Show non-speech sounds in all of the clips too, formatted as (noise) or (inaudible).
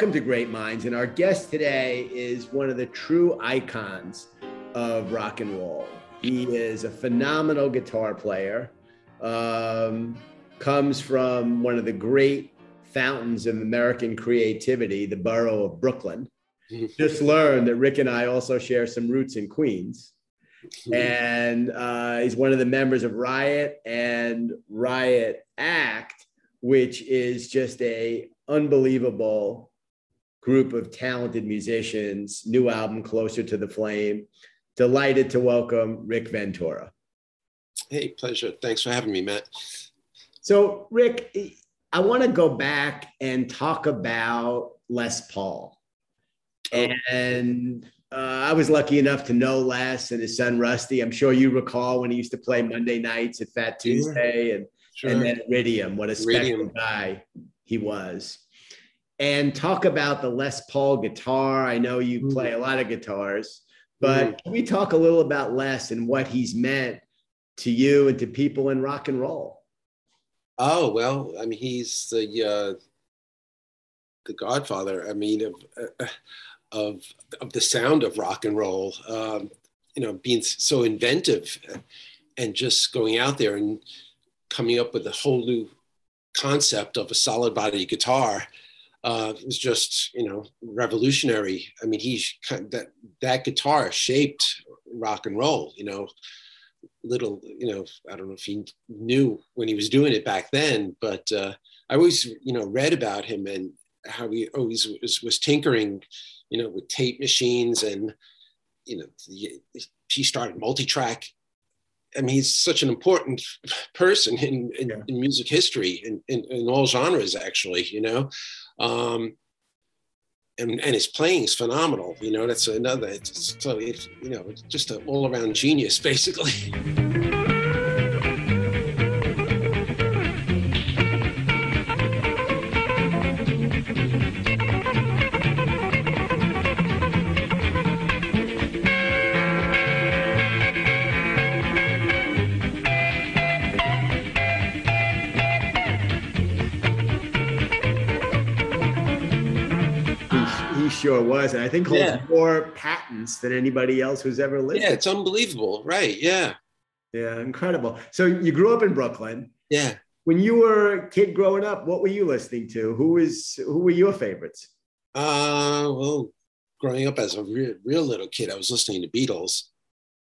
welcome to Great Minds. And our guest today is one of the true icons of rock and roll. He is a phenomenal guitar player, um, comes from one of the great fountains of American creativity, the borough of Brooklyn. (laughs) Just learned that Rick and I also share some roots in Queens. And uh, he's one of the members of Riot and Riot Act, which is just a unbelievable group of talented musicians. New album, Closer to the Flame. Delighted to welcome Rick Ventura. Hey, pleasure. Thanks for having me, Matt. So, Rick, I want to go back and talk about Les Paul. Oh. And uh, I was lucky enough to know Les and his son Rusty. I'm sure you recall when he used to play Monday nights at Fat Tuesday and, sure. and then Iridium. What a special Iridium. guy he was. And talk about the Les Paul guitar. I know you mm. play a lot of guitars, but mm. can we talk a little about Les and what he's meant to you and to people in rock and roll? Oh well, I mean, he's the uh, the godfather. I mean, of uh, of of the sound of rock and roll. Um, you know, being so inventive and just going out there and coming up with a whole new concept of a solid body guitar uh, it was just you know revolutionary. I mean, he's that that guitar shaped rock and roll. You know, little you know I don't know if he knew when he was doing it back then, but uh, I always you know read about him and how he always was, was tinkering, you know, with tape machines and you know he started multi-track I mean, he's such an important person in, in, yeah. in music history in, in, all genres, actually, you know. Um, and, and his playing is phenomenal. You know, that's another, it's, so it's, you know, just an all around genius, (laughs) basically. Sure was, and I think holds yeah. more patents than anybody else who's ever lived. Yeah, it's unbelievable, right? Yeah, yeah, incredible. So you grew up in Brooklyn. Yeah. When you were a kid growing up, what were you listening to? Who was who were your favorites? Uh, well, growing up as a real, real little kid, I was listening to Beatles.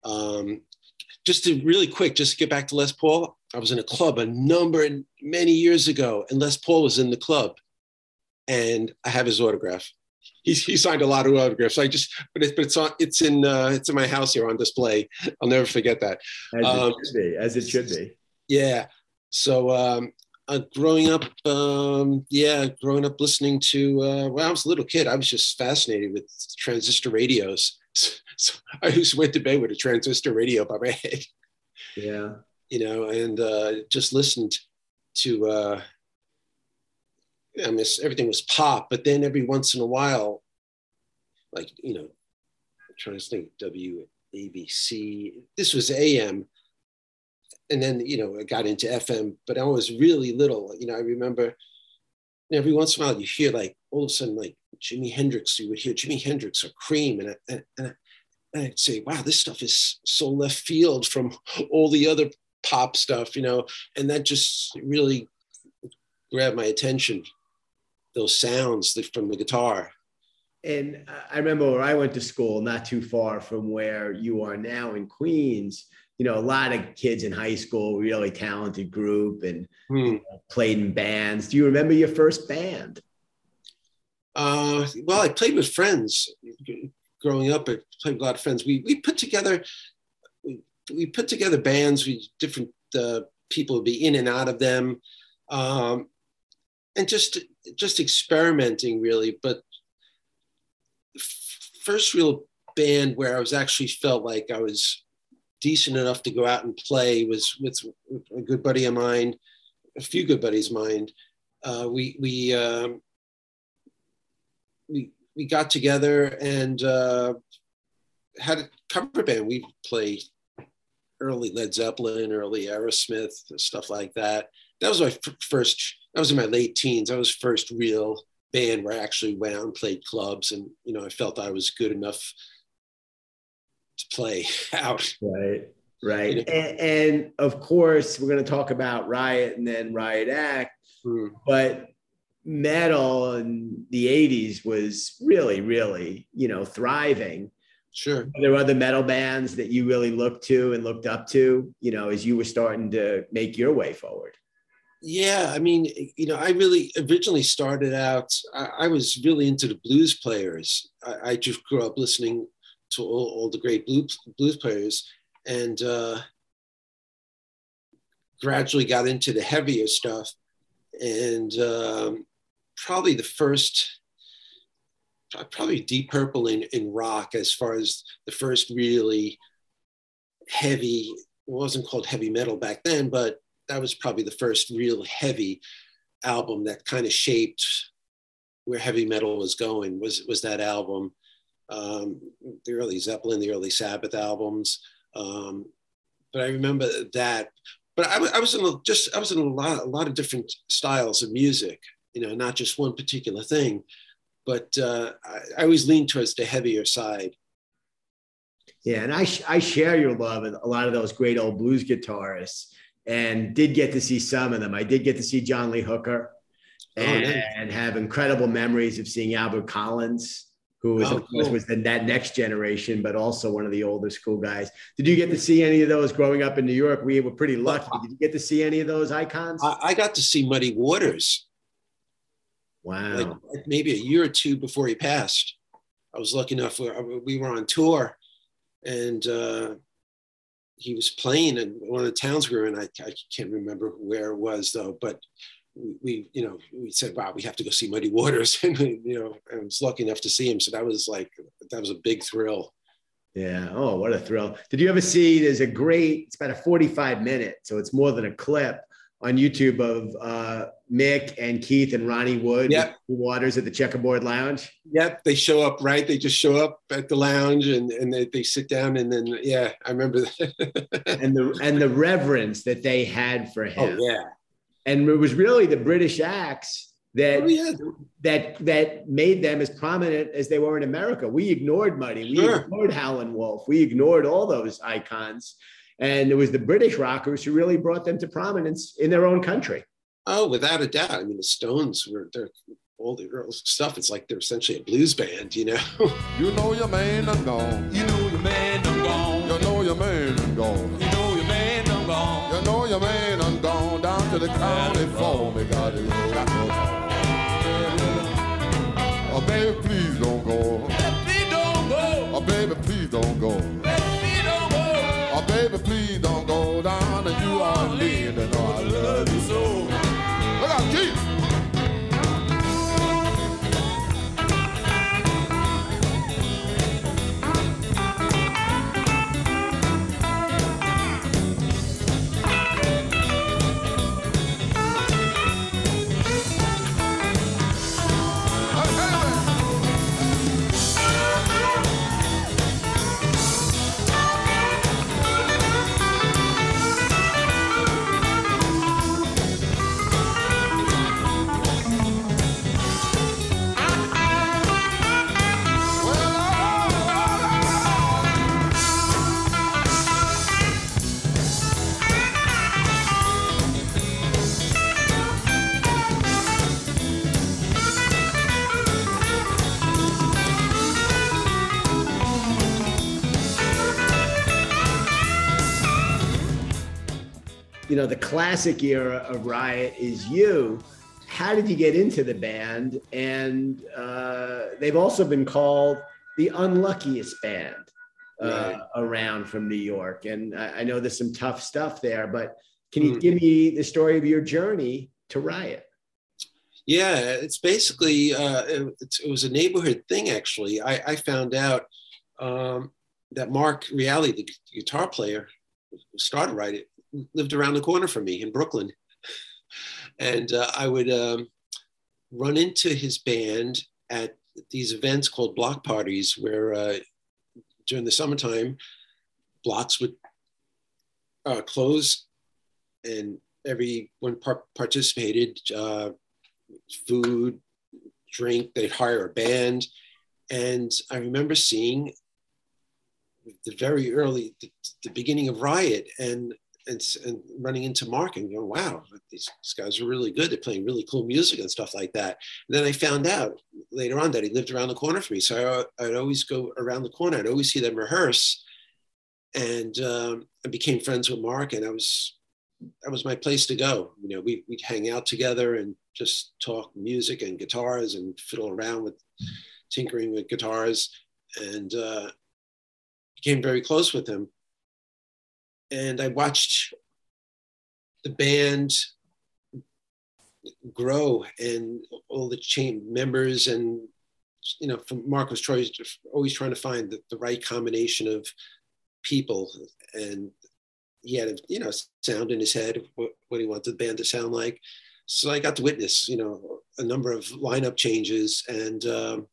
Um, just to really quick, just to get back to Les Paul, I was in a club a number many years ago, and Les Paul was in the club, and I have his autograph he, he signed a lot of autographs. I just, but, it's but it's on, it's in, uh, it's in my house here on display. I'll never forget that. As um, it should be, as it should be. Yeah. So um, uh, growing up, um, yeah, growing up listening to, uh, when I was a little kid, I was just fascinated with transistor radios. (laughs) So I just went to bed with a transistor radio by my (laughs) head. Yeah. You know, and uh, just listened to, uh, I mean, everything was pop, but then every once in a while, like, you know, I'm trying to think WABC, this was AM. And then, you know, I got into FM, but I was really little. You know, I remember every once in a while you hear like all of a sudden, like Jimi Hendrix, you would hear Jimi Hendrix or Cream. And, I, and, and I'd say, wow, this stuff is so left field from all the other pop stuff, you know, and that just really grabbed my attention those sounds from the guitar. And I remember where I went to school, not too far from where you are now in Queens. You know, a lot of kids in high school, really talented group, and hmm. you know, played in bands. Do you remember your first band? Uh, well, I played with friends growing up. I played with a lot of friends. We we put together we, we put together bands. We different uh, people would be in and out of them, um, and just just experimenting really, but first real band where I was actually felt like I was decent enough to go out and play was with a good buddy of mine, a few good buddies of mine. Uh, we we um, we we got together and uh, had a cover band. We played early Led Zeppelin, early Aerosmith, stuff like that. That was my f- first that was in my late teens. I was first real band where I actually went out and played clubs, and you know I felt I was good enough to play (laughs) out. Right, right, you know? and, and, of course we're going to talk about Riot and then Riot Act, mm. but metal in the 80s was really really you know thriving sure there were other metal bands that you really looked to and looked up to you know as you were starting to make your way forward yeah i mean you know i really originally started out i, I was really into the blues players. I, I, just grew up listening to all, all the great blues, blues players and uh, gradually got into the heavier stuff and um, probably the first probably deep purple in, in rock as far as the first really heavy wasn't called heavy metal back then but that was probably the first real heavy album that kind of shaped where heavy metal was going was was that album um, the early zeppelin the early sabbath albums um, but i remember that but I, I was in a, just i was in a lot a lot of different styles of music you know, not just one particular thing. But uh, I, I always lean towards the heavier side. Yeah, and I I share your love of a lot of those great old blues guitarists, and did get to see some of them. I did get to see John Lee Hooker, and, oh, nice. and have incredible memories of seeing Albert Collins, who was oh, of course cool. was the, that next generation, but also one of the older school guys. Did you get to see any of those growing up in New York? We were pretty lucky. Did you get to see any of those icons? I, I got to see Muddy Waters. Wow. Like maybe a year or two before he passed. I was lucky enough, we were on tour and uh, he was playing in one of the towns we were in. I, I can't remember where it was though, but we, we, you know, we said, wow, we have to go see Muddy Waters. (laughs) and, you know, I was lucky enough to see him. So that was like, that was a big thrill. Yeah. Oh, what a thrill. Did you ever see, there's a great, it's about a 45 minute, so it's more than a clip on YouTube of uh, Mick and Keith and Ronnie Wood yep. Waters at the Checkerboard Lounge. Yep, they show up, right? They just show up at the lounge and, and they, they sit down and then yeah, I remember that. (laughs) and the and the reverence that they had for him. Oh yeah. And it was really the British acts that oh, yeah. that that made them as prominent as they were in America. We ignored Muddy, we sure. ignored Howlin' Wolf, we ignored all those icons and it was the British rockers who really brought them to prominence in their own country. Oh, without a doubt. I mean, the Stones were they're all the early stuff. It's like they're essentially a blues band, you know. (laughs) you know your man done gone. You know your man done gone. You know your man done gone. You know your man done gone. You know your man done gone down to the county for me. You know, the classic era of Riot is you. How did you get into the band? And uh, they've also been called the unluckiest band uh, right. around from New York. And I, I, know there's some tough stuff there, but can you mm. give me the story of your journey to Riot? Yeah, it's basically uh, it, it, was a neighborhood thing. Actually, I, I found out um, that Mark Reale, the guitar player, started Riot lived around the corner from me in Brooklyn. And uh, I would um, run into his band at these events called block parties, where uh, during the summertime, blocks would uh, close and everyone par- participated uh, food, drink, they'd hire a band. And I remember seeing the very early, the, the beginning of Riot and, and, and running into Mark and going, wow, these, these guys are really good. They're playing really cool music and stuff like that. And then I found out later on that he lived around the corner from me. So I, I'd always go around the corner. I'd always see them rehearse. And um, I became friends with Mark and I was, that was my place to go. You know, we, we'd hang out together and just talk music and guitars and fiddle around with tinkering with guitars and uh, became very close with him. And I watched the band grow and all the chain members and you know from Marcos Troy always trying to find the, the right combination of people. And he had a you know sound in his head what, what he wanted the band to sound like. So I got to witness you know a number of lineup changes. And um,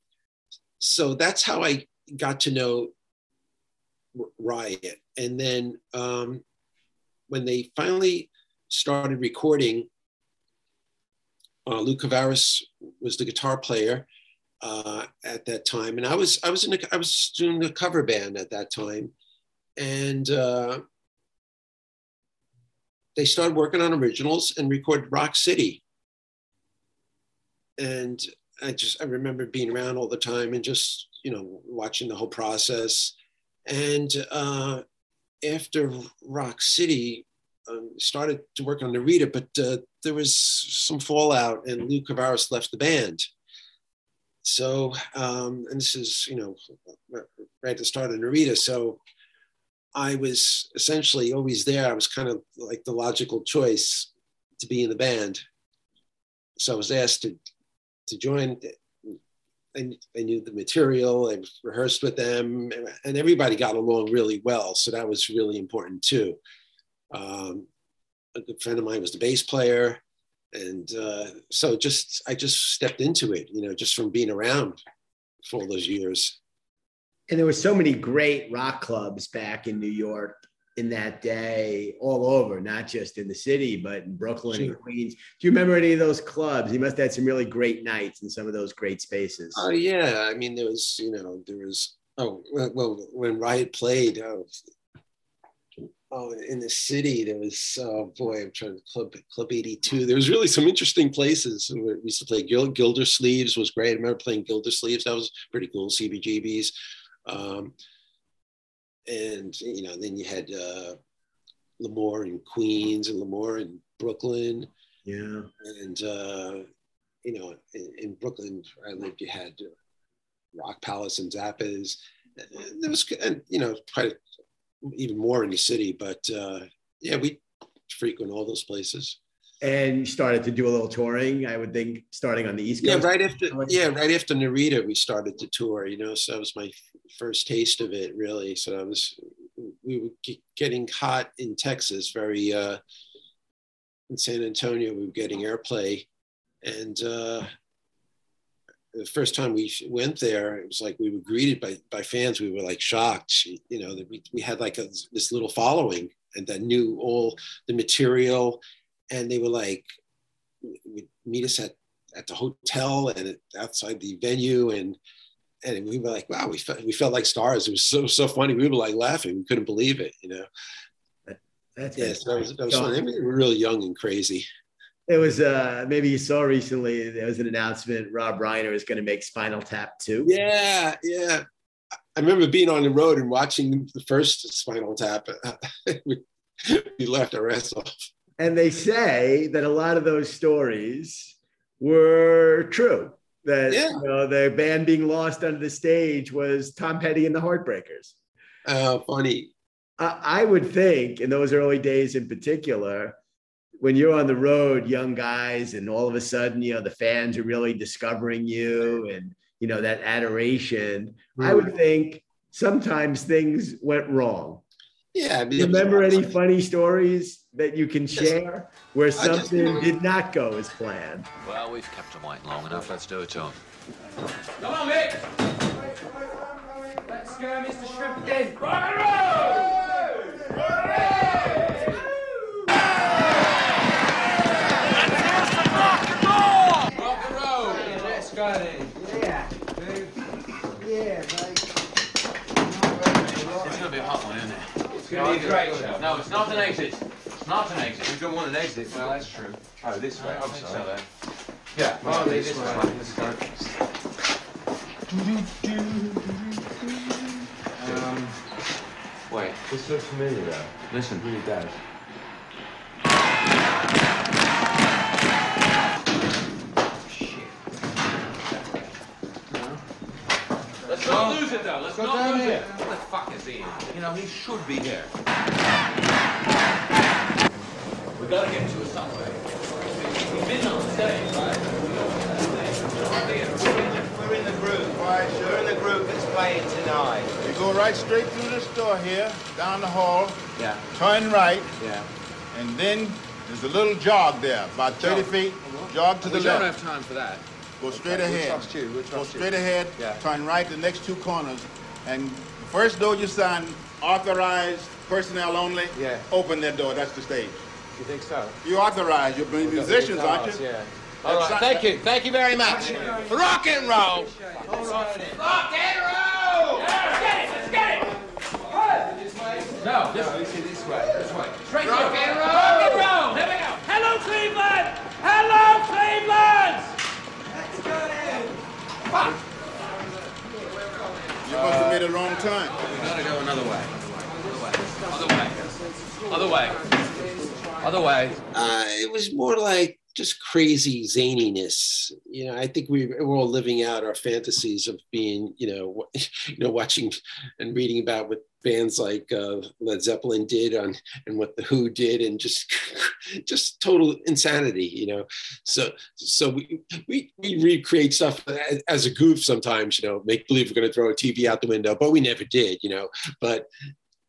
so that's how I got to know Riot. And then um, when they finally started recording, uh, Lou Kouvaris was the guitar player uh, at that time, and I was I was in a, I was doing a cover band at that time, and uh, they started working on originals and recorded Rock City. And I just I remember being around all the time and just you know watching the whole process and uh, after Rock City, um, started to work on Narita, but uh, there was some fallout, and Lou Kouvaris left the band. So, um, and this is you know right at the start of Narita. So, I was essentially always there. I was kind of like the logical choice to be in the band. So I was asked to to join I, I knew the material, I rehearsed with them, and everybody got along really well. So that was really important too. Um, a good friend of mine was the bass player. And uh, so just, I just stepped into it, you know, just from being around for all those years. And there were so many great rock clubs back in New York in that day all over, not just in the city, but in Brooklyn sure. and Queens. Do you remember any of those clubs? You must have had some really great nights in some of those great spaces. Oh, yeah. I mean, there was, you know, there was, oh, well, when Riot played, oh, oh in the city, there was, oh boy, I'm trying to, Club, Club 82. There was really some interesting places. We used to play Gil, Gildersleeves was great. I remember playing Gildersleeves. That was pretty cool, CBGBs. Um, and you know, then you had uh, L'Amour in Queens and L'Amour in Brooklyn. Yeah. And uh, you know, in, in, Brooklyn, where I lived, you had Rock Palace and Zappas. And there was, and you know, quite even more in the city. But uh, yeah, we frequent all those places and you started to do a little touring. I would think starting on the East Coast. Yeah, right after yeah, right after Narita, we started to tour. You know, so that was my first taste of it, really. So I was we were getting hot in Texas, very uh, in San Antonio. We were getting airplay, and uh, the first time we went there, it was like we were greeted by by fans. We were like shocked. You know, that we we had like a, this little following and that knew all the material and they were like meet us at at the hotel and outside the venue. And and we were like wow we felt we felt like stars. It was so so funny. We were like laughing. We couldn't believe it you know? That's yeah so that was, that was fun. We were really young and crazy. It was uh maybe you saw recently there was an announcement rob reiner is going to make spinal tap too yeah yeah. I remember being on the road and watching the first spinal tap. (laughs) We, we laughed our ass off and they say that a lot of those stories were true. That yeah. you know, the band being lost under the stage was Tom Petty and the Heartbreakers. Oh, uh, funny. I, I would think in those early days, in particular, when you're on the road, young guys, and all of a sudden, you know, the fans are really discovering you, and you know that adoration. Mm. I would think sometimes things went wrong. Yeah. I remember any funny stories that you can share where something just, did not go as planned? Well, we've kept them waiting long enough. Let's do it to them. Come on, Mick. Let's go, Mr. Shrimp again. Rock and roll! Rock and roll! Let's go then. Straight, sir. No, it's not an exit. It's not an exit. We don't want an exit. Well, that's true. Oh, this way. I I'm think sorry. so, then. Yeah, Oh, this, this way. way. Let's go. Um, Wait, this looks familiar though. listen. It really does. It, though. Let's Go not down lose here. it. What the fuck is he? You know, he should be here. We gotta get to it some way. He's been on stage, right? We're in the group. We're in the group that's playing tonight. You go right straight through this door here, down the hall, Yeah, turn right, yeah. and then there's a little jog there, about 30 feet. Jog to the we don't left. have time for that. Go straight Okay, we'll ahead. trust you, we'll Go trust you. straight ahead, Yeah. turn right the next two corners, and the first door you sign, authorized personnel only. Yeah. Open that door. That's the stage. You think so? You authorize. You're musicians, aren't you? Yeah. All right, thank you. Thank you very much. Rock and roll. Rock and roll. Let's get it. Let's get it. No, this way. This way. This way. Straight rock and roll. Rock and roll. Here we go. Hello, Cleveland. Hello, Cleveland. You must have made a wrong turn. We gotta go another way. Other way. Other way. Other way. Uh, it was more like just crazy zaniness. You know, I think we we're all living out our fantasies of being, you know, (laughs) you know, watching and reading about what bands like uh, Led Zeppelin did on and what the Who did, and just (laughs) just total insanity. You know, so so we we, we recreate stuff as, as a goof sometimes. You know, make believe we're going to throw a TV out the window, but we never did. You know, but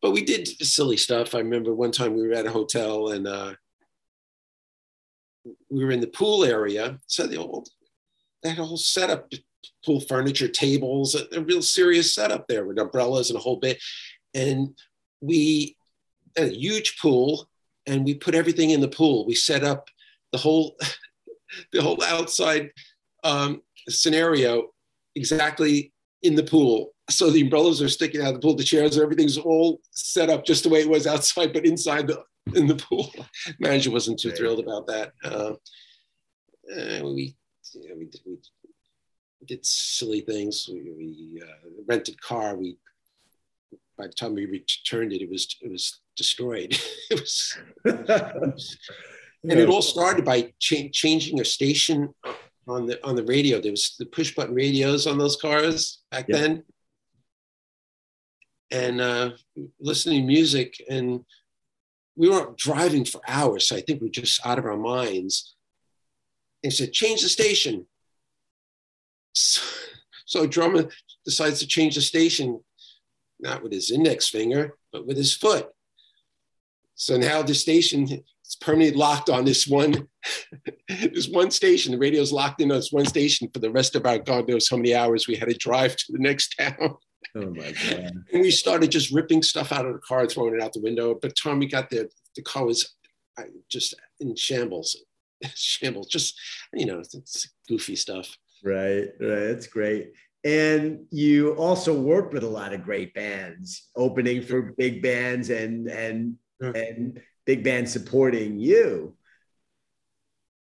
but we did silly stuff. I remember one time we were at a hotel and. uh we were in the pool area. So the whole, that whole setup, pool furniture, tables, a, a real serious setup there with umbrellas and a whole bit. And we a huge pool and we put everything in the pool. We set up the whole, (laughs) the whole outside um, scenario exactly in the pool. So the umbrellas are sticking out of the pool, the chairs, everything's all set up just the way it was outside, but inside the in the pool. (laughs) Manager wasn't too thrilled about that. Uh, uh, we, you know, we, did, we did silly things. We, we uh, rented car. We by the time we returned it, it was it was destroyed. (laughs) it was, (laughs) and it all started by cha- changing a station on the on the radio. There was the push button radios on those cars back Yeah. then, and uh, listening to music and we weren't driving for hours, so I think we are just out of our minds. And he said, change the station. So, (laughs) so a drummer decides to change the station, not with his index finger, but with his foot. So now the station is permanently locked on this one, (laughs) this one station. The radio's locked in on this one station for the rest of our God knows how many hours we had to drive to the next town. (laughs) oh my god. And we started just ripping stuff out of the car, throwing it out the window. But time we got there, the car was uh, just in shambles, (laughs) shambles. Just you know, it's, goofy stuff. Right, right. That's great. And you also worked with a lot of great bands, opening for big bands and and and big bands supporting you.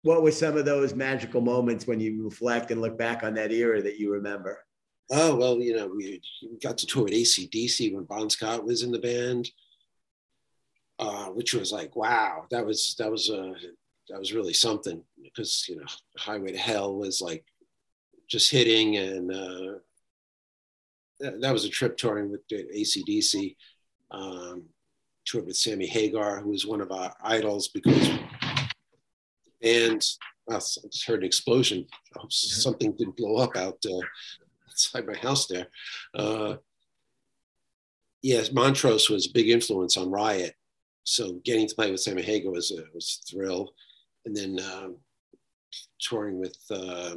What were some of those magical moments when you reflect and look back on that era that you remember? Oh well, you know, we we got to tour with ACDC when Bon Scott was in the band, uh, which was like, wow, that was that was uh, that was really something because you know, Highway to Hell was like just hitting, and uh, that, that was a trip touring with ACDC. Um, toured with Sammy Hagar, who was one of our idols because and I just heard an explosion. Something didn't blow up out uh, outside my house there. Uh, yes, Montrose was a big influence on Riot. So getting to play with Sammy Hagar was a, was a thrill. And then um, touring with uh,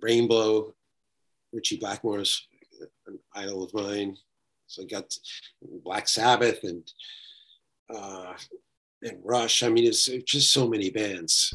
Rainbow, Ritchie Blackmore's an idol of mine. So I got Black Sabbath and uh, and Rush. I mean, it's just so many bands.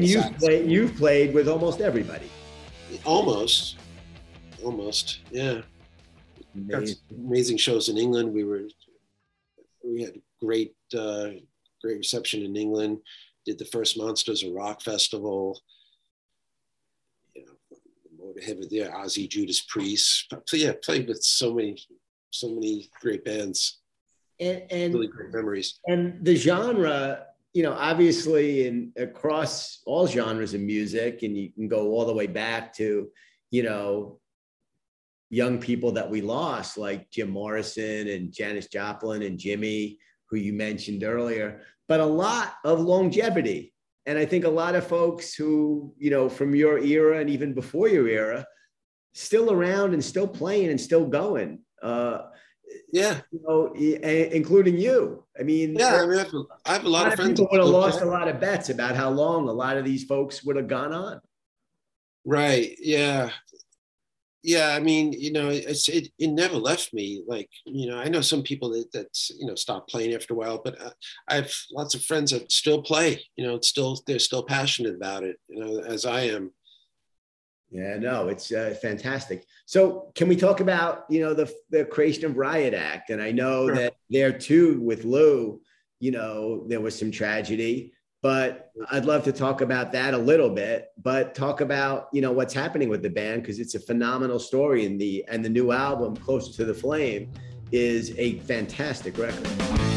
And to play and the you've sax. played you've played with almost everybody. almost, almost, yeah. Amazing. amazing shows in England. We were we had great uh, great reception in England. Did the first Monsters of Rock festival. You know, Motorhead with the Ozzy, Judas Priest. So yeah, played with so many so many great bands. And and Really great memories. and the genre you know obviously in across all genres of music and you can go all the way back to you know young people that we lost like jim morrison and janis joplin and Jimi who you mentioned earlier but a lot of longevity. And i think a lot of folks who you know from your era and even before your era still around and still playing and still going. Uh Yeah, you know including you i mean yeah. I mean, I have, I have a a lot lot of friends. people would have lost play. a lot of bets about how long a lot of these folks would have gone on. Right. Yeah. Yeah. I mean, you know, it's it, it never left me. Like, you know, I know some people that that's you know stop playing after a while, but uh, I have lots of friends that still play. You know, it's still they're still passionate about it. You know, as I am. Yeah, no, it's uh, fantastic. So, can we talk about you know the the creation of Riot Act? And I know Sure. that there too with Lou, you know, there was some tragedy, but I'd love to talk about that a little bit. But talk about you know what's happening with the band because it's a phenomenal story, and the and the new album, Closer to the Flame, is a fantastic record.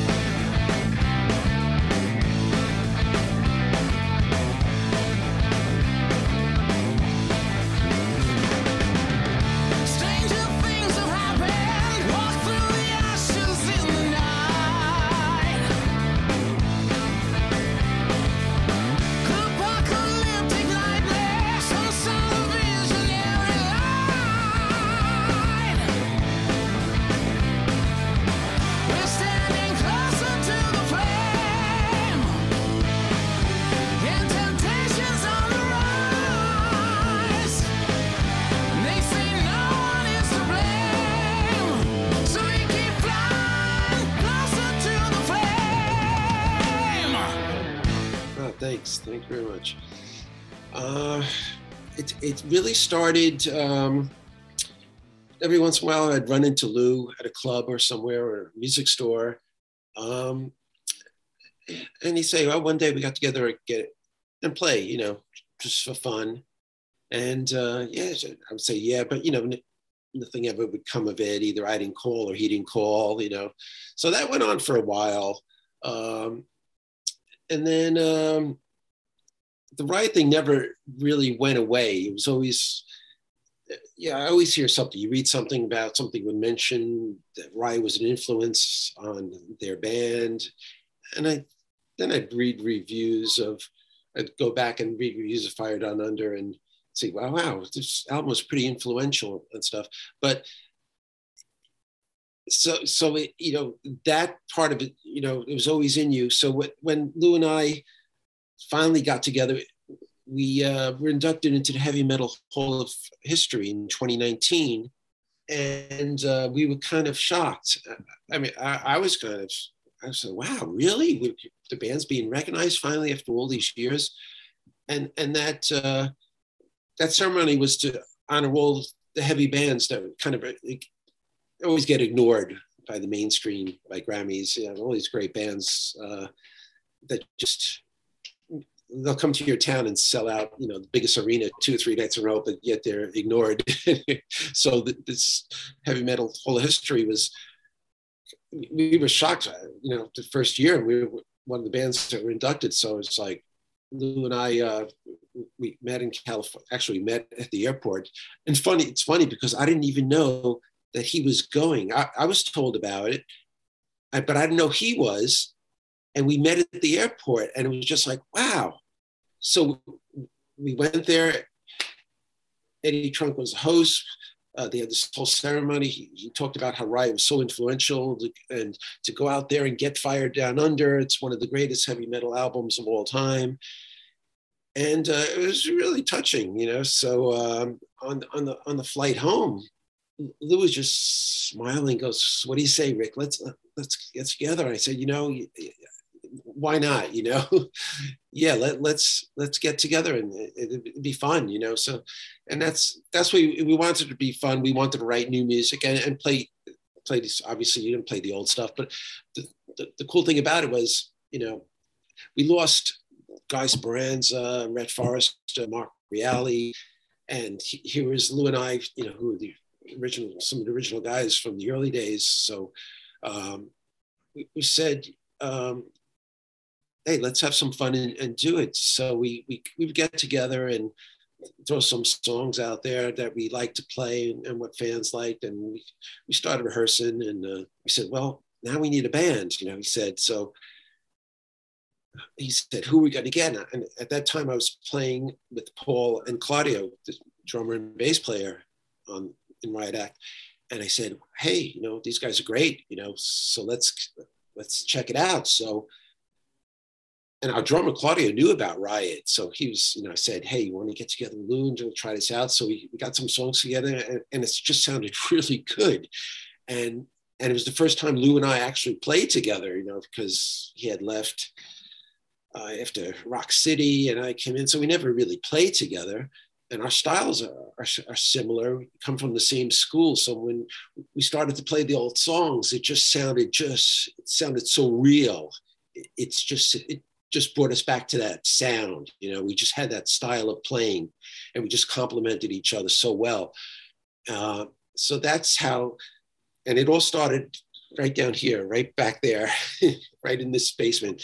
It really started. Um, every once in a while, I'd run into Lou at a club or somewhere or a music store, um, and he'd say, "Well, one day we got together and get and play, you know, just for fun." And uh, yeah, I would say, "Yeah," but you know, nothing ever would come of it. Either I didn't call or he didn't call, you know. So that went on for a while. Um, and then um, the riot thing never really went away. It was always, yeah, I always hear something. You read something about something would mention that riot was an influence on their band, and I then I'd read reviews of, I'd go back and read reviews of Fire Down Under and see, wow, wow, this album was pretty influential and stuff. But so so it, you know that part of it you know it was always in you so wh- when lou and i finally got together we uh, were inducted into the heavy metal hall of history in 2019 and uh, we were kind of shocked. I mean i, I was kind of i said, wow really? We, the band's being recognized finally after all these years? And and that uh, that ceremony was to honor all the heavy bands that kind of like, always get ignored by the mainstream, by Grammys, you know, all these great bands uh, that just they'll come to your town and sell out, you know, the biggest arena two or three nights in a row, but yet they're ignored. (laughs) so th- this heavy metal whole history was, we were shocked, uh, you know, the first year we were one of the bands that were inducted. So it's like Lou and I, uh, we met in California, actually met at the airport. And funny, it's funny because I didn't even know that he was going. I, I was told about it, but I didn't know he was. And we met at the airport, and it was just like, wow. So we went there. Eddie Trunk was the host. Uh, they had this whole ceremony. He, he talked about how Riot was so influential and to go out there and get Fired Down Under. It's one of the greatest heavy metal albums of all time. And uh, it was really touching, you know. So um, on, on, the, on the flight home, Lou was just smiling. Goes, "What do you say, Rick? Let's let's get together." I said, "You know, why not? You know, (laughs) yeah, let, let's let's get together and it, it'd be fun, you know. So, and that's that's what we, we wanted to be fun. We wanted to write new music and, and play play this. Obviously, you didn't play the old stuff, but the, the, the cool thing about it was, you know, we lost Guy Speranza, Rhett Forrester, Mark Reale, and he- here was Lou and I, you know, who were the original, some of the original guys from the early days. So um, we, we said, um, hey, let's have some fun and, and do it. So we, we, we get together and throw some songs out there that we like to play and, and what fans liked. And we, we started rehearsing and uh, we said, well, now we need a band, you know, he said. So he said, who are we going to get? And at that time I was playing with Paul and Claudio, the drummer and bass player on in Riot Act. And I said, hey, you know, these guys are great, you know, so let's let's check it out. So and our drummer Claudio knew about Riot. So he was, you know, I said, hey, you want to get together with Lou and we'll try this out? So we, we got some songs together and, and it's just sounded (laughs) really good. And and it was the first time Lou and I actually played together, you know, because he had left uh, after Rock City and I came in. So we never really played together. And our styles are, are, are similar, we come from the same school. So when we started to play the old songs, it just sounded just, it sounded so real. It- It's just, it just brought us back to that sound. You know, we just had that style of playing and we just complemented each other so well. Uh, so that's how, and it all started right down here, right back there, (laughs) right in this basement.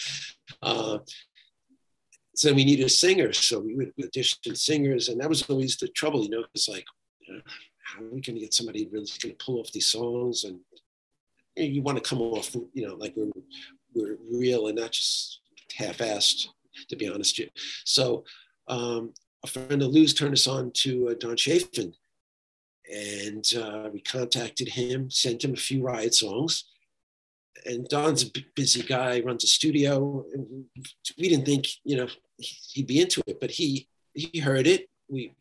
Uh, so we needed a singer, so we would audition singers, and that was always the trouble, you know. It's like, how are we going to get somebody really going to pull off these songs? And you, you want to come off, you know, like we're we're real and not just half-assed, to be honest. So um, a friend of Lou's turned us on to uh, Don Chafin, and uh, we contacted him, sent him a few Riot songs and Don's a busy guy, runs a studio. We didn't think, you know, he'd be into it, but he he heard it. We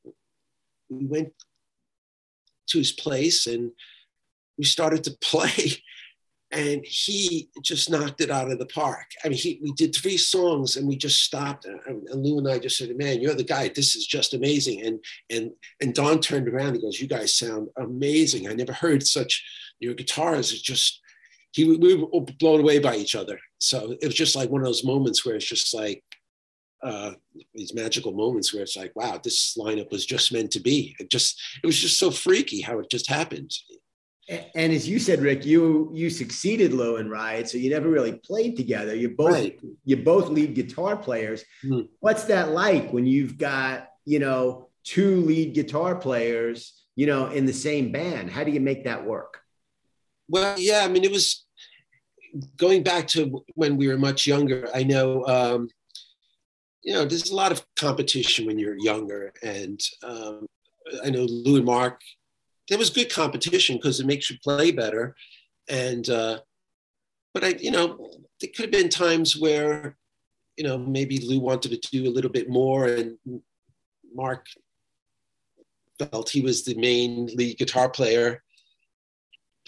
we went to his place and we started to (laughs) play, and he just knocked it out of the park. I mean, he we did three songs and we just stopped. And, and Lou and I just said, "Man, you're the guy. This is just amazing." And and and Don turned around. He goes, "You guys sound amazing. I never heard such. Your guitars is just." he we were blown away by each other. So it was just like one of those moments where it's just like uh, these magical moments where it's like, wow, this lineup was just meant to be. It just it was just so freaky how it just happened. And as you said, Rick, you you succeeded Lou and Riot, so you never really played together. You both Right. you both lead guitar players. Hmm. What's that like when you've got you know two lead guitar players, you know, in the same band? How do you make that work? Well, yeah, I mean, it was going back to when we were much younger. I know, um, you know, there's a lot of competition when you're younger, and um, I know Lou and Mark. There was good competition because it makes you play better, and uh, but I, you know, there could have been times where, you know, maybe Lou wanted to do a little bit more, and Mark felt he was the main lead guitar player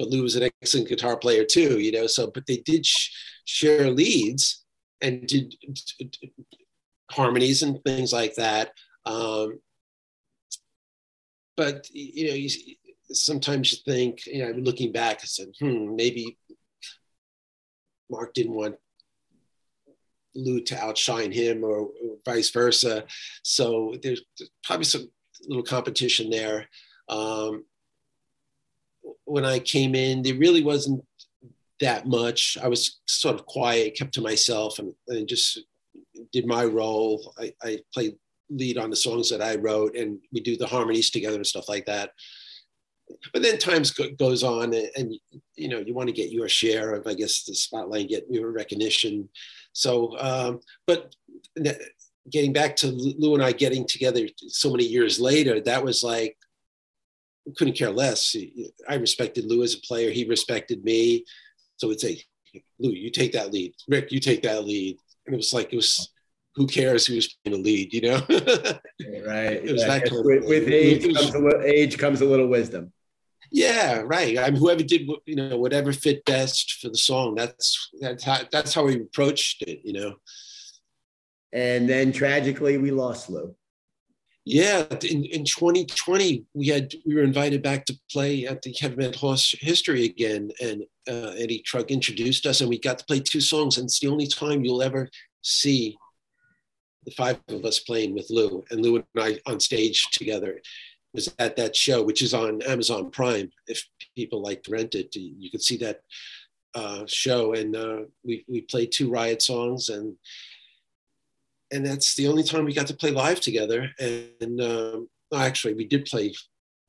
but Lou was an excellent guitar player too, you know. So, but they did sh- share leads and did d- d- harmonies and things like that. Um, but you know, you, sometimes you think, you know, looking back, I said, hmm, maybe Mark didn't want Lou to outshine him, or, or vice versa. So there's probably some little competition there. Um, when I came in, there really wasn't that much. I was sort of quiet, kept to myself, and, and just did my role. I, I played lead on the songs that I wrote, and we do the harmonies together and stuff like that. But then times go, goes on, and, and you know you want to get your share of, I guess, the spotlight, get your recognition. So, um, but getting back to Lou and I getting together so many years later, that was like couldn't care less. I respected Lou as a player. He respected me. So it's a Lou, you take that lead. Rick, you take that lead. And it was like it was who cares who's playing the lead, you know? (laughs) Right. It was that with, with age was- comes a little age comes a little wisdom. Yeah, right. I mean, whoever did, you know, whatever fit best for the song. That's that's how that's how we approached it. You know. And then tragically, we lost Lou. Yeah, in, in 2020, we had we were invited back to play at the Kevin Van Horse History again, and uh, Eddie Trunk introduced us, and we got to play two songs, and it's the only time you'll ever see the five of us playing with Lou and Lou and I on stage together was at that show, which is on Amazon Prime. If people like to rent it, you can see that uh, show. And uh, we we played two Riot songs, and and that's the only time we got to play live together. And um, actually, we did play,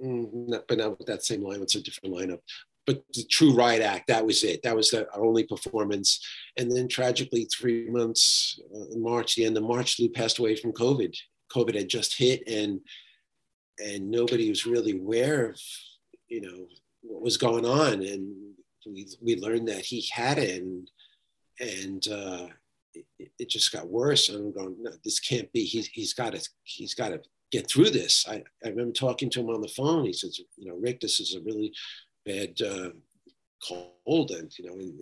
mm, but not with that same line. It's a different lineup. But the True Riot Act, that was it. That was the, our only performance. And then tragically, three months uh, in March, the end of March, Lou passed away from COVID. COVID had just hit, and and nobody was really aware of, you know, what was going on. And we we learned that he had it, and and uh, it, it just got worse. And I'm going, no, this can't be. He's he's got to he's got to get through this. I, I remember talking to him on the phone. He says, you know, Rick, this is a really bad uh, cold, and you know, and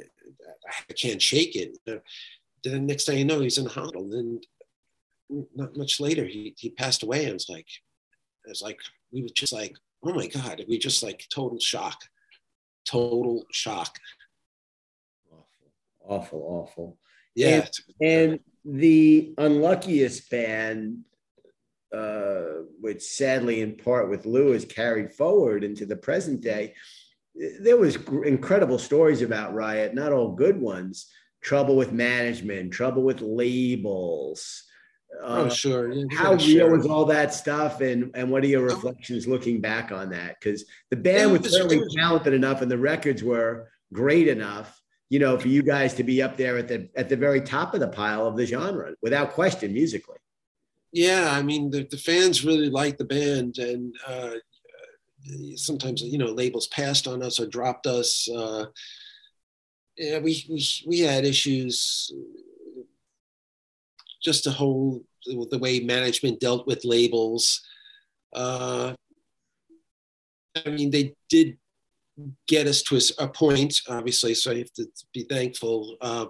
I can't shake it. Then the next thing you know, he's in the hospital. And then not much later, he he passed away. And it's like, it was like we were just like, oh my god, we just like total shock, total shock. Awful, awful, awful. Yeah. And, and the unluckiest band, uh, which sadly in part with Lou is carried forward into the present day, there was gr- incredible stories about Riot, not all good ones. Trouble with management, trouble with labels. Oh, Uh, sure. Yeah, how sure. real was all that stuff, and and what are your reflections looking back on that? Because the band It was was- certainly was- talented enough, and the records were great enough, you know, for you guys to be up there at the at the very top of the pile of the genre, without question, musically. yeah i mean the, the fans really liked the band and uh, sometimes you know labels passed on us or dropped us uh, yeah we, we we had issues just the whole the way management dealt with labels uh, i mean they did get us to a, point obviously so you have to be thankful uh,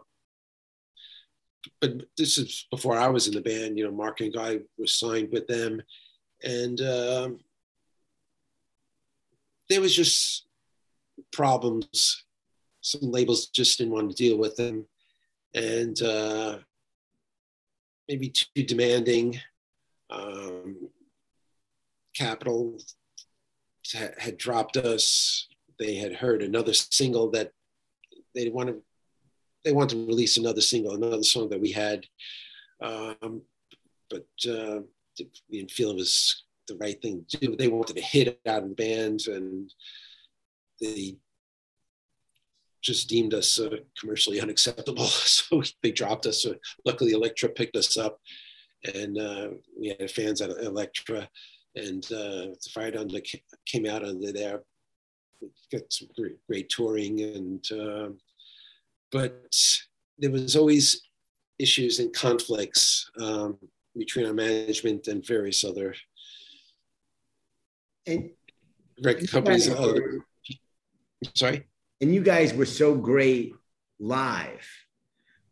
but this is before I was in the band. You know, Mark and Guy was signed with them, and um, there was just problems. Some labels just didn't want to deal with them, and uh, maybe too demanding. Um, Capitol ha- had dropped us. They had heard another single that they wanted they wanted to release another single, another song that we had, um, but uh, we didn't feel it was the right thing to do. They wanted to hit it out of the band, and they just deemed us uh, commercially unacceptable. (laughs) So they dropped us. So luckily, Elektra picked us up, and uh, we had fans at Elektra, and uh, the Fire Under came out under there. We got some great, great touring and. um but there was always issues and conflicts um, between our management and various other And record companies. and other- sorry. And you guys were so great live.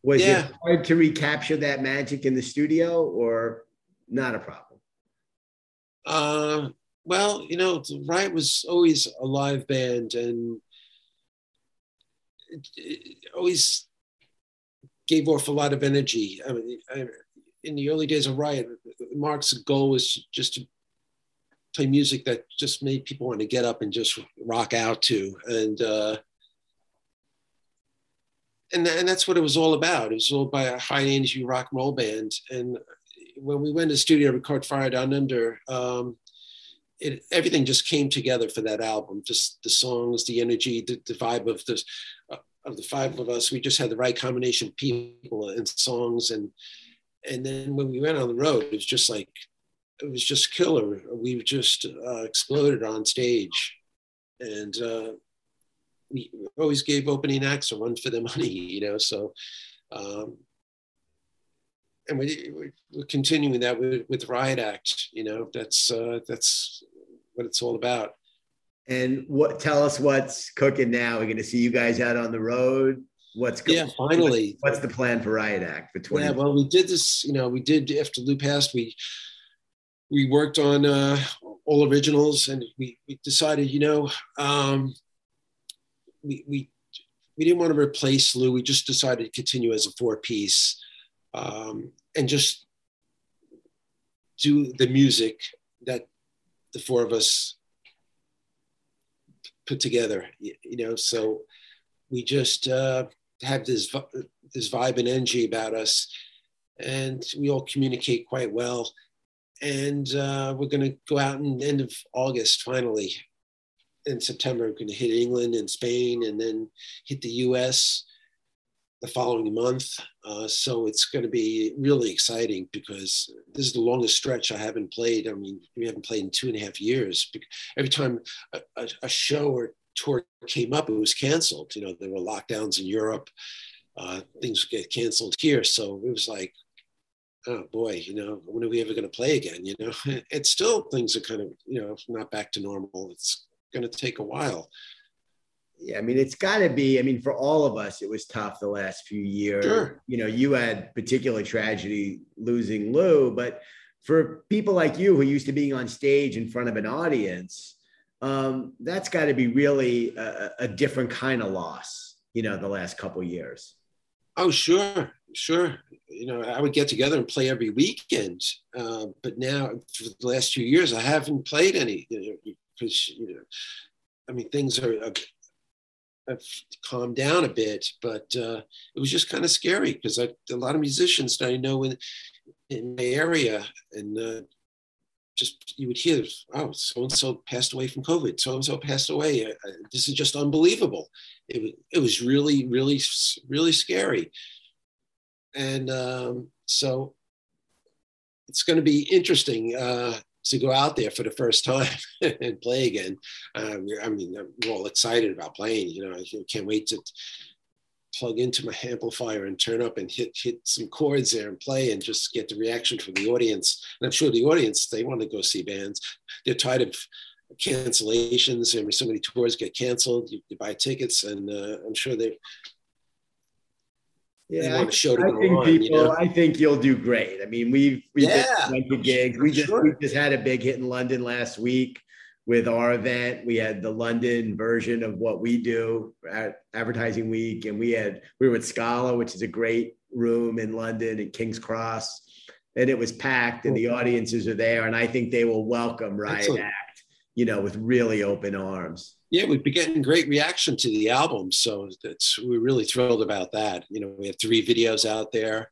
Was Yeah. it hard to recapture that magic in the studio, or not a problem? Uh, well, you know, Riot was always a live band and it, it always gave off a lot of energy. I mean, I, in the early days of Riot, Mark's goal was just to play music that just made people want to get up and just rock out to. And, uh, and, tha- and that's what it was all about. It was all by a high energy rock roll band. And when we went to the studio to record Fire Down Under, um, it, everything just came together for that album. Just the songs, the energy, the, the vibe of this uh, of the five of us. We just had the right combination of people and songs, and and then when we went on the road, it was just like it was just killer. We just uh, exploded on stage, and uh, we always gave opening acts a run for their money, (laughs) you know. So. Um, and we, we're continuing that with, with Riot Act. You know, that's uh, that's what it's all about. And what? Tell us what's cooking now. We're going to see you guys out on the road. What's go- Yeah, finally. What's the plan for Riot Act for twenty? Yeah, well, we did this. You know, we did after Lou passed. We we worked on uh, all originals, and we, we decided, you know, um, we we we didn't want to replace Lou. We just decided to continue as a four piece, um, and just do the music that the four of us put together. You, you know, so we just uh, have this this vibe and energy about us, and we all communicate quite well. And uh, we're going to go out in the end of August finally. In September, going to hit England and Spain, and then hit the U.S. the following month. Uh, so it's going to be really exciting because this is the longest stretch I haven't played. I mean, we haven't played in two and a half years. Every time a, a, a show or tour came up, it was canceled. You know, there were lockdowns in Europe. Uh, things get canceled here. So it was like, oh boy, you know, when are we ever going to play again? You know, (laughs) it's still things are kind of, you know, not back to normal. It's going to take a while. Yeah, I mean, it's got to be. I mean, for all of us, it was tough the last few years. Sure. You know, you had particular tragedy losing Lou, but for people like you who used to being on stage in front of an audience, um, that's got to be really a, a different kind of loss. You know, the last couple years. Oh, sure, sure. You know, I would get together and play every weekend. Uh, but now, for the last few years, I haven't played any you know, because, you know, I mean, things are have, have calmed down a bit, but uh, it was just kind of scary because a lot of musicians that I know in, in my area and uh, just you would hear, oh, so and so passed away from COVID. So and so passed away. Uh, uh, this is just unbelievable. It was it was really really really scary. And um, so it's going to be interesting uh, to go out there for the first time (laughs) and play again. Uh, I mean, we're all excited about playing. You know, I can't wait to plug into my amplifier and turn up and hit hit some chords there and play and just get the reaction from the audience. And I'm sure the audience they want to go see bands. They're tired of cancellations. I mean, so many tours get canceled. You, you buy tickets, and uh, I'm sure they. Yeah, I, want a show to I think on, you people. know? I think you'll do great. I mean, we've we've Yeah, been to gigs. We just sure. we just had a big hit in London last week with our event. We had the London version of what we do at Advertising Week, and we had we were at Scala, which is a great room in London at King's Cross, and it was packed, and the audiences are there, and I think they will welcome Riot Excellent. Act, you know, with really open arms. Yeah, we've been getting great reaction to the album, so that's we're really thrilled about that. You know, we have three videos out there,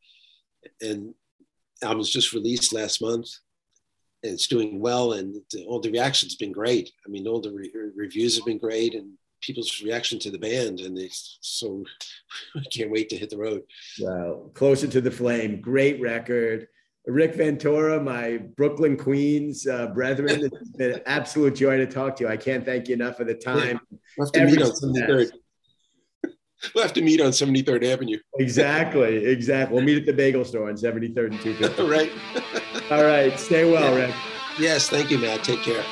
and album was just released last month, and it's doing well, and all the reaction's been great. I mean, all the re- reviews have been great, and people's reaction to the band, and they so (laughs) I can't wait to hit the road. Wow, closer to the flame, great record. Rick Ventura, my Brooklyn Queens uh, brethren, it's been an absolute joy to talk to you. I can't thank you enough for the time. We'll have to Every meet on 73rd. (laughs) We'll have to meet on 73rd Avenue. Exactly, exactly. We'll meet at the bagel store on 73rd and (laughs) 250. right? All right, stay well, Rick. Yes, thank you, Matt. Take care.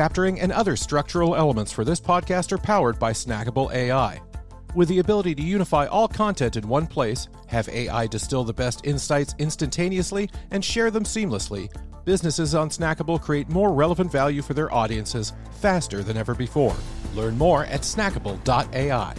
Chaptering and other structural elements for this podcast are powered by Snackable AI. With the ability to unify all content in one place, have AI distill the best insights instantaneously, and share them seamlessly, businesses on Snackable create more relevant value for their audiences faster than ever before. Learn more at snackable.ai.